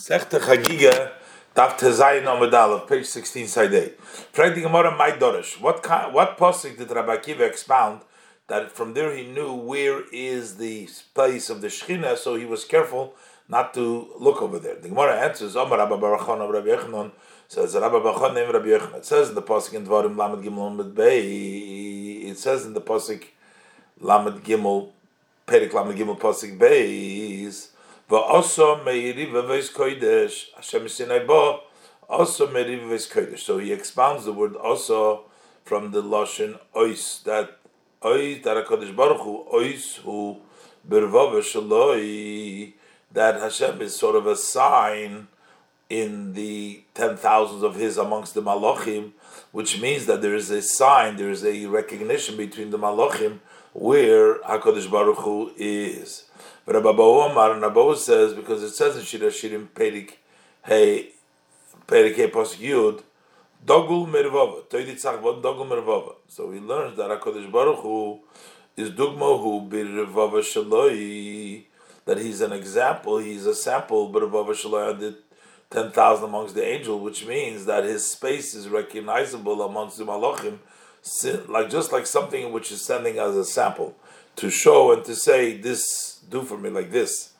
Sechte Chagiga, Daf Tezayin Amidal, page 16, side A. Frag the Gemara, my Dorish. What what posik did Rabbi expound that from there he knew where is the place of the Shechina, so he was careful not to look over there. The Gemara answers, Omar Rabbi Barachon of Rabbi Yechanon, says Rabbi Barachon named Rabbi Yechanon. It says in the posik in Dvarim Lamed Gimel Lamed Bey, it says in the posik Lamed Gimel, Perik Lamed Gimel posik Beis, also meiriv kodesh Hashem also meiriv kodesh. So he expounds the word also from the lashon ois that ois that Hakadosh Baruch Hu ois who bervav shaloi that Hashem is sort of a sign in the ten thousands of his amongst the malachim, which means that there is a sign, there is a recognition between the malachim where Hakadosh Baruch Hu is. But Rabbi Omar and Rabbi says because it says in Shira Shirim Perik Hey Perik Hey Pasuk Yud Dogul Mervava Toiditzach Bod Dogul Mervava. So he learns that Hakadosh Baruch Hu is Dugma Hu Birvava Shaloi that he's an example, he's a sample Birvava Shaloi the ten thousand amongst the angels, which means that his space is recognizable amongst the malachim, like just like something which is sending as a sample to show and to say this do for me like this.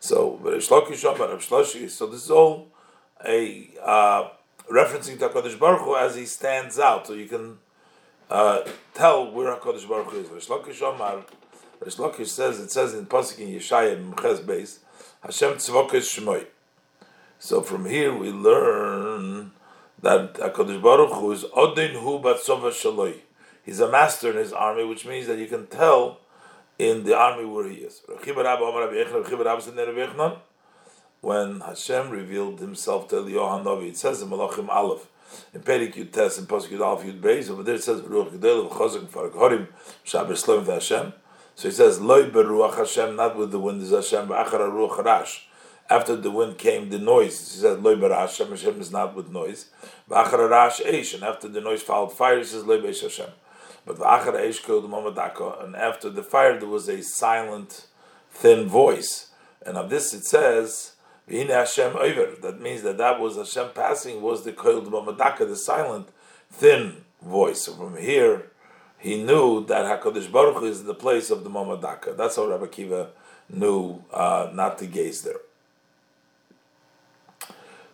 So, so this is all a uh, referencing to Hakadosh Baruch Hu as he stands out, so you can uh, tell where Hakadosh Baruch Hu is. Rish Lakish Omar, Rish says it says in Pasuk in Yeshaya Mches Beis, Hashem Tzvokes Shemoy. So from here we learn that Hakadosh Baruch Hu is Odin Hu Batzova Shaloi. He's a master in his army, which means that you can tell in the army where he is. When Hashem revealed himself to Eliyahu it says in Malachim Aleph, in Perik Yud Tes, in Pasuk Yud Aleph Yud Beis, over there it says, Ruach Gedel, V'chazak, V'farag Horim, Shaber Shlom Hashem. So he says, Loi beruach Hashem, not with the wind is Hashem, V'achar Ruach Rash. After the wind came the noise. He says, Loi berash Hashem, Hashem is not with noise. V'achar Rash Eish, and after the noise followed fire, he says, Loi Beish Hashem. But and after the fire there was a silent, thin voice. And of this it says, Hashem That means that that was Hashem passing was the koil the silent, thin voice. So from here, he knew that Hakadosh Baruch Hu is the place of the Mamadaka. That's how Rabbi Kiva knew uh, not to gaze there.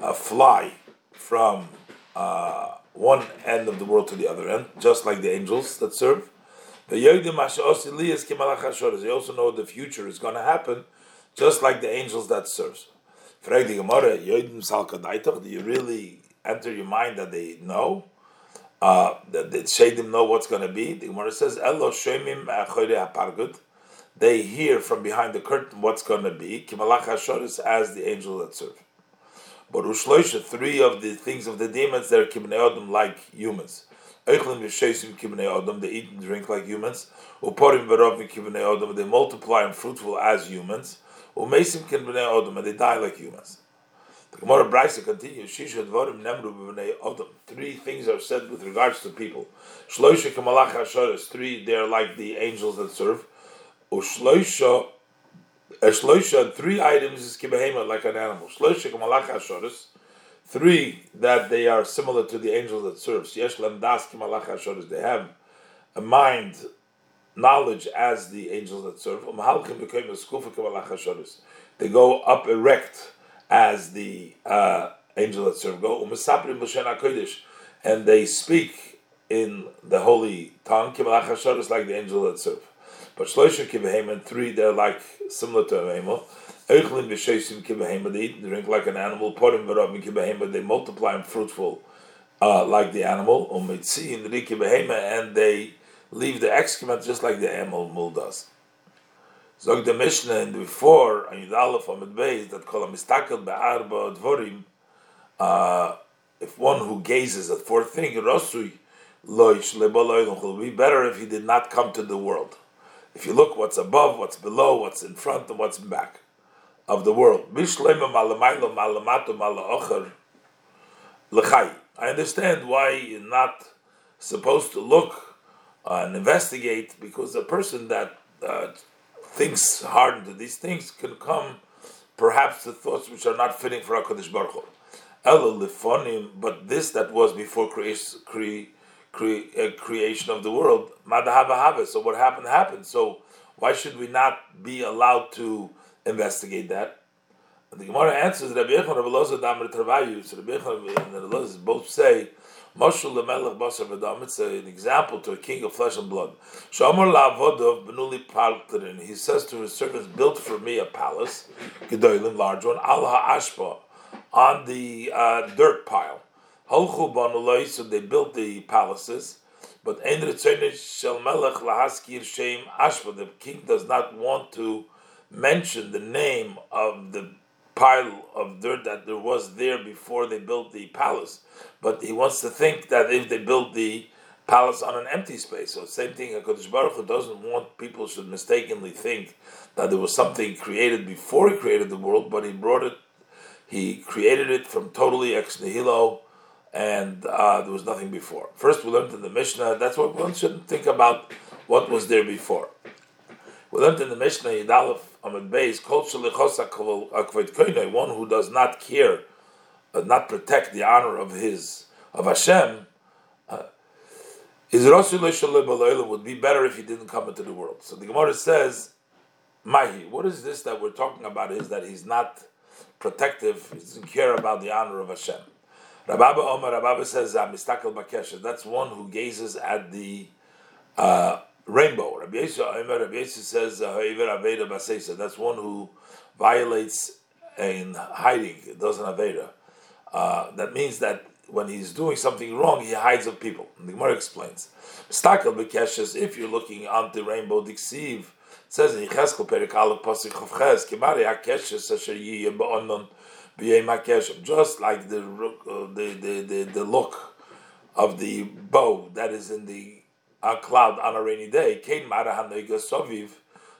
uh, fly from uh, one end of the world to the other end, just like the angels that serve. They also know the future is going to happen, just like the angels that serve. Do you really enter your mind that they know? Uh, that the Shadim know what's going to be? The Gemara says, They hear from behind the curtain what's going to be, as the angel that serve. But Ushloisha, three of the things of the demons, they're kibnei adam like humans. Eichlin v'sheisim kibnei adam, they eat and drink like humans. Uporim v'rovim kibnei adam, they multiply and fruitful as humans. Umesim kibnei adam, and they die like humans. The Gemara Brisa continues, Shisha dvarim nemru b'nei adam. Three things are said with regards to people. Shloisha kamalach hasharis, three, they're like the angels that serve. Ushloisha Shloisha, three items is kibahema like an animal. Shloisha kamalach ashoris. Three that they are similar to the angels that serves. Yesh das kimalach ashoris. They have a mind, knowledge as the angels that serve. Umhalkim became a skufa kamalach ashoris. They go up erect as the uh, angel that serve. Go umasaprim b'shen kodesh, and they speak in the holy tongue. Kimalach ashoris like the angel that serve. But shloisha kibahema, three they're like similar to an animal. Eichlin b'sheisim kibahema, they eat and drink like an animal. Porim v'ravim kibahema, they multiply and fruitful uh, like the animal. Umitzin kibahema, and they leave the excrement just like the animal does. Zog the Mishnah and before on Yud Aleph Amid Beis that call a mistakel be'arba dvorim. Uh, if one who gazes at four things, Rosui loish lebaloylum will be better if he did not come to the world. If you look what's above, what's below, what's in front, and what's back of the world. I understand why you're not supposed to look uh, and investigate because a person that uh, thinks hard into these things can come perhaps to thoughts which are not fitting for HaKadosh Baruch Hu. But this that was before creation, cre, cre, creation of the world, so what happened happened. So why should we not be allowed to investigate that? And the Gemara answers Rabbi Yechon, Rabbi Loza, Damar Travayu. So Rabbi Yechon and Rabbi Loza both say Moshul lemelech basar v'dam. It's an example to a king of flesh and blood. Shomer la'avodov benuli palterin. He says to his servants, "Build for me a palace, gedolim, large one, al ha'ashpa, on the uh, dirt pile." So they built the palaces. But shem. The king does not want to mention the name of the pile of dirt that there was there before they built the palace. But he wants to think that if they built the palace on an empty space, so same thing. Hakadosh Baruch Hu doesn't want people should mistakenly think that there was something created before he created the world, but he brought it, he created it from totally ex nihilo, and uh, there was nothing before. First, we learned in the Mishnah. That's what one shouldn't think about what was there before. We learned in the Mishnah Yidalef Amid Beis Kol one who does not care, uh, not protect the honor of his of Hashem. Uh, is Rasul would be better if he didn't come into the world. So the Gemara says, Mahi, what is this that we're talking about? Is that he's not protective, he doesn't care about the honor of Hashem. Rababa Omar Rababa says, Mistakel Bakesha, that's one who gazes at the uh, rainbow. Rabbi Yisrael, Rabbi says, uh, that's one who violates in hiding, doesn't aveda. Uh, that means that when he's doing something wrong, he hides of people. And the Gemara explains. Stakel bekeshes, if you're looking on the rainbow dixiv, says in Yecheskel Perik Pasik Chavches, Kimari HaKeshes Asher Yiyem Ba'onon just like the, uh, the, the, the, the look of the bow that is in the a cloud on a rainy day,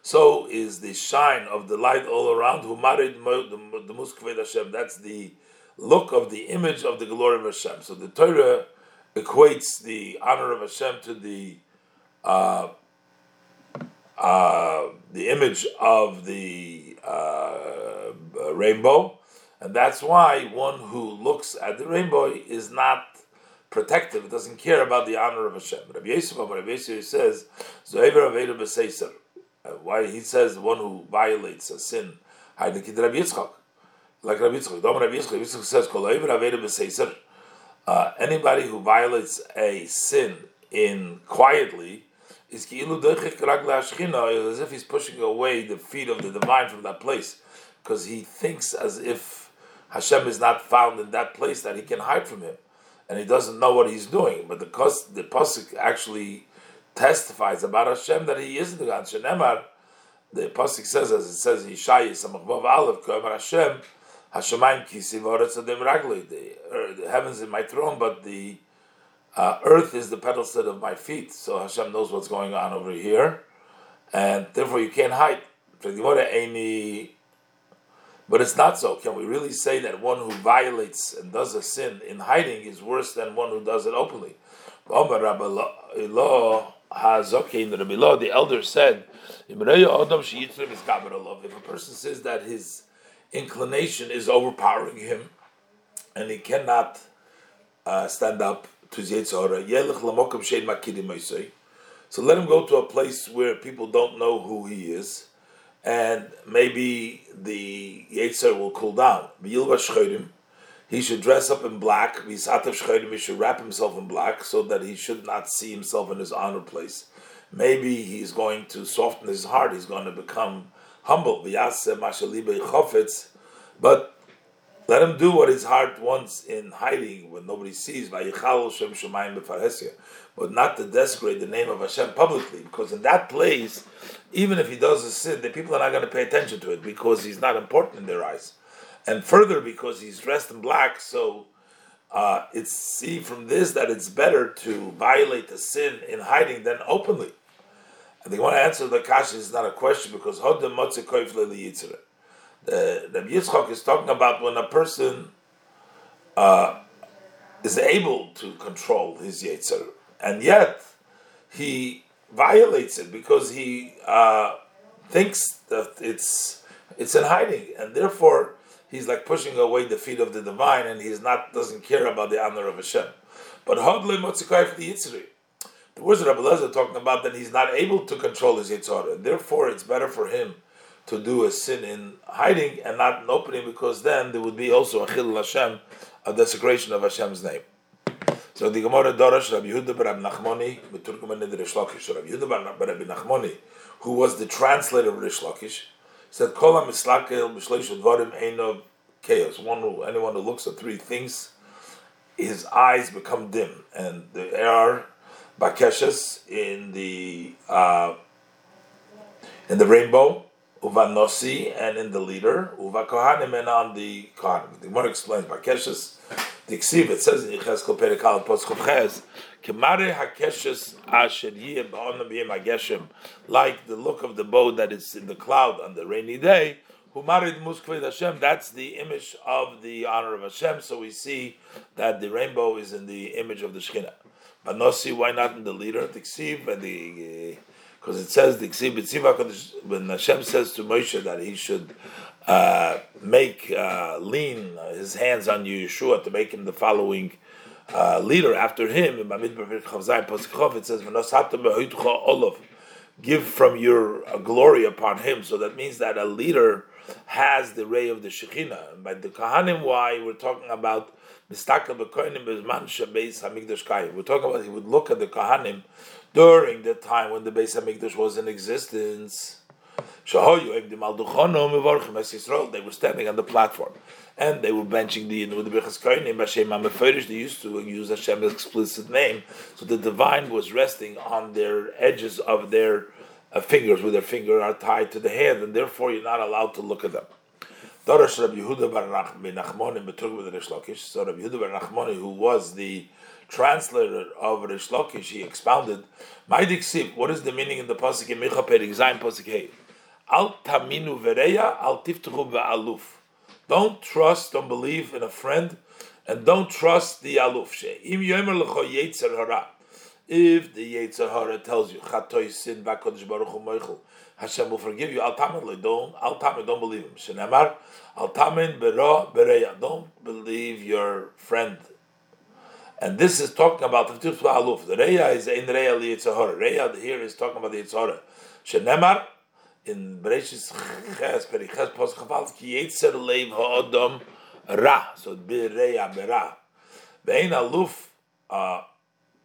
so is the shine of the light all around. Who married the Muskved Hashem? That's the look of the image of the glory of Hashem. So the Torah equates the honor of Hashem to the uh, uh, the image of the uh, rainbow, and that's why one who looks at the rainbow is not protective. Doesn't care about the honor of Hashem. Rabbi Yosef, Rabbi Yosef says, "Zoever aveda b'seiser." Uh, why he says one who violates a sin, Haidekid Rabbi Yitzchak, like Rabbi Yitzchak. Dom Rabbi Yitzchak, Yitzchak says, "Kol aveda aveda b'seiser." Uh, anybody who violates a sin in quietly is as if he's pushing away the feet of the divine from that place, because he thinks as if Hashem is not found in that place that he can hide from him and he doesn't know what he's doing. But the the pasuk actually testifies about Hashem that He isn't the God. Shenemar, the pasuk says, as it says in Yishayah, Samachvav Aleph, Koyamar Hashem, Hashemayim kisi v'oretzadim ragli. The heavens is my throne, but the uh, earth is the pedestal of my feet. So Hashem knows what's going on over here, and therefore you can't hide. But it's not so. Can we really say that one who violates and does a sin in hiding is worse than one who does it openly? The elder said, if a person says that his inclination is overpowering him and he cannot uh, stand up to Yetzirah, so let him go to a place where people don't know who he is and maybe the Yetzer will cool down. He should dress up in black. He should wrap himself in black so that he should not see himself in his honor place. Maybe he's going to soften his heart. He's going to become humble. But let him do what his heart wants in hiding when nobody sees, but not to desecrate the name of Hashem publicly, because in that place, even if he does a sin, the people are not going to pay attention to it because he's not important in their eyes. And further, because he's dressed in black, so uh, it's see from this that it's better to violate the sin in hiding than openly. And they want to answer the kasha is not a question because hodem motze koif The the Yitzchak is talking about when a person uh, is able to control his yetzer, and yet he violates it because he uh, thinks that it's it's in hiding, and therefore he's like pushing away the feet of the divine, and he's not doesn't care about the honor of Hashem. But hodle motzikai for the yitzri. The words of Rabbi Lezer talking about that he's not able to control his yitzhar, and therefore it's better for him to do a sin in hiding and not in opening, because then there would be also a chil Hashem, a desecration of Hashem's name. So the Gemara Dorash Rabbi Yehuda Bar Nachmoni, Rabbi Yehuda Rabbi who was the translator of Rish Lakish, said, Kol HaMislakel B'Shleish Dvarim Eino Chaos. One who, anyone who looks at three things, his eyes become dim, and there are bakeshes in the uh, in the rainbow, uvanosi, and in the leader, uva kohanim, and on the kohanim. The Gemara explains bakeshes the Ksiv, it says in Yechezkel Perikal Poschav Ches, Kemare Hakeshes Asher Yeh Ba'onam Yeh Mageshem, like the look of the bow that is in the cloud on the rainy day, Humarid Muskved Hashem, that's the image of the honor of Hashem, so we see that the rainbow is in the image of the Shekhinah. But no see why not in the leader, the Ksiv, and the because it says the when Hashem says to Moshe that he should uh, make uh, lean his hands on Yeshua to make him the following uh, leader after him. It says, "Give from your glory upon him." So that means that a leader has the ray of the Shekhinah. And by the Kahanim, why we're talking about we're talking about he would look at the Kahanim during the time when the Beis Hamikdash was in existence they were standing on the platform and they were benching the with the Birchas they used to use Hashem's explicit name. So the divine was resting on their edges of their uh, fingers, with their finger are tied to the hand, and therefore you're not allowed to look at them. So Rabbi Yehuda bar Nachmoni, who was the translator of Rish Lakish, he expounded, Ma'adik Siv, what is the meaning in the pasuk in Micha Perik Zayin pasuk Hey? Al taminu vereya, al tiftuchu aluf. Don't trust, don't believe in a friend, and don't trust the aluf. Im yomer lecho yetzer hara. If the yetzer hara tells you chatoy sin bakodesh baruch hu moichel, Hashem will forgive you. Al tamin don't al tamin don't believe him. Shenemar al tamin bera bereya. Don't believe your friend. And this is talking about the aluf. The reya is in reya li yitzahara. Reya here is talking about the yitzahara. Shenemar in Bereshis Ches Periches Pos Chaval Ki Yetzer Leiv Ha'odom Ra so Bireya Bera Vein Aluf uh,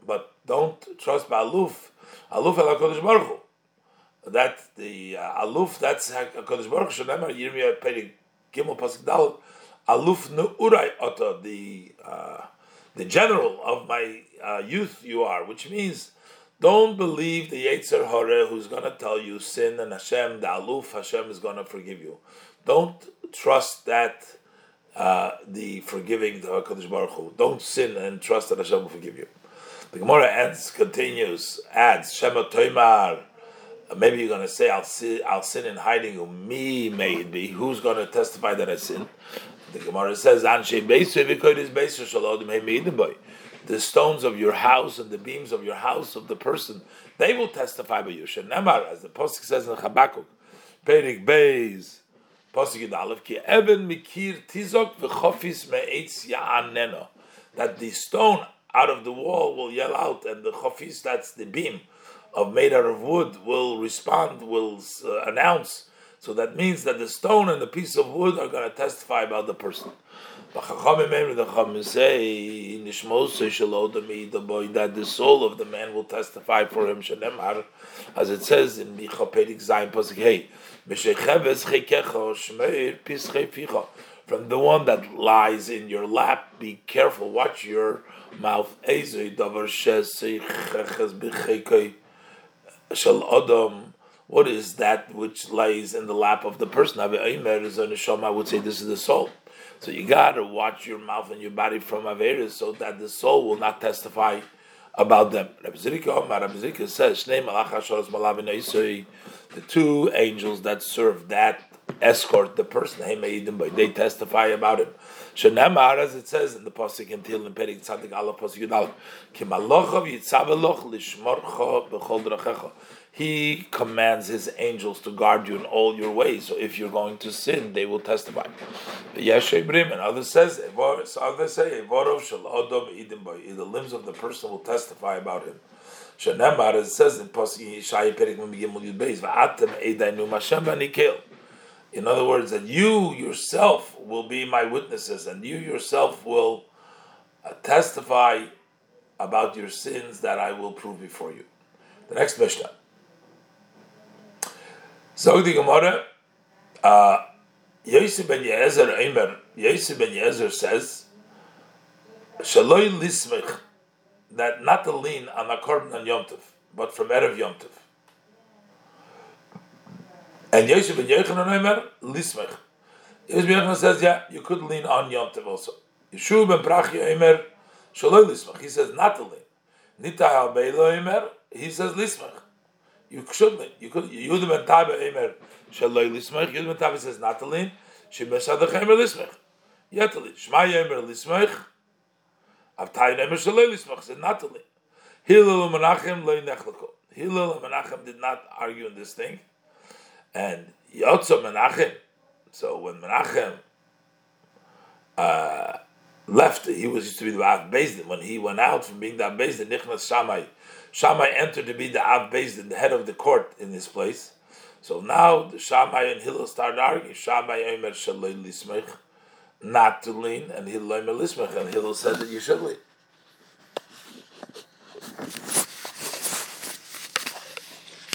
but don't trust by Aluf Aluf El HaKodesh Baruch Hu that the uh, Aluf that's HaKodesh Baruch Hu Shemar Yirmiyah Peri Gimel Pasik Dal Aluf Nu'urai Oto the uh, the general of my uh, youth you are which means don't believe the Yetzer Hore who's going to tell you sin and Hashem, the Aluf, Hashem is going to forgive you. Don't trust that uh, the forgiving the Hakadosh Baruch Hu. Don't sin and trust that Hashem will forgive you. The Gemara ends, continues, adds Shema Toimar. Maybe you're going to say, "I'll sin, I'll sin in hiding." Me maybe. Who's going to testify that I sin? The Gemara says, "Anshe beisu v'koydes beisu shalodim boy." the stones of your house and the beams of your house of the person, they will testify by you. Shenemar, as the Pasuk says in Habakkuk, Perik Beis, Yud Aleph, Ki Mikir Tizok that the stone out of the wall will yell out, and the chofis, that's the beam of made out of wood, will respond, will uh, announce. So that means that the stone and the piece of wood are going to testify about the person. That the soul of the man will testify for him. As it says in Micha Zayin Pasuk Hey, from the one that lies in your lap. Be careful, watch your mouth. What is that which lays in the lap of the person? I would say this is the soul. So you got to watch your mouth and your body from Averis so that the soul will not testify about them. Rabbi Zirka says, the two angels that serve that escort the person, they testify about him. As it says in the Pasuk in Tehillim Perik Tzadik Allah Pasuk Yudal, Kimalochav Yitzaveloch Lishmorcha B'chol Drachecha. He commands his angels to guard you in all your ways. So if you're going to sin, they will testify. Yeshe Brim and others says, others say, the limbs of the person will testify about him. It says in Pasuk. In other words, that you yourself will be my witnesses, and you yourself will uh, testify about your sins that I will prove before you. The next Mishnah. Zog the Gemara, uh, Yosef ben Yezer Eimer, Yosef ben Yezer says, Shaloi lismich, that not to lean on a korban on Yom Tov, but from Erev Yom Tov. And Yosef ben Yochanan Eimer, lismich. Yosef ben Yochanan says, yeah, you could lean on Yom Tov also. Yeshua ben Brachia Eimer, Shaloi lismich, he says not to lean. Nita al Beilo Eimer, he says lismich. You should You could. Yehuda ben Tabe Emer Shaloi Lismech. Yehuda ben Tabe says not to lean. Shemesh Adach Emer Lismech. Yet to lean. Shema Emer Lismech. Avtayin Emer Shaloi Lismech said not to lean. Hillel Menachem Loi Nechleko. Hillel Menachem did not argue in this thing, and Yotzo Menachem. So when Menachem uh, left, he was used to be the Av Bezdin. When he went out from being the Av Bezdin, Nichnas Shammai Shammai entered to be the Av in the head of the court in this place. So now the Shammai and Hillel started arguing. Shammai Omer Shalei Lismech, not to lean, and Hillel Omer Lismech, and Hillel said that you should lean.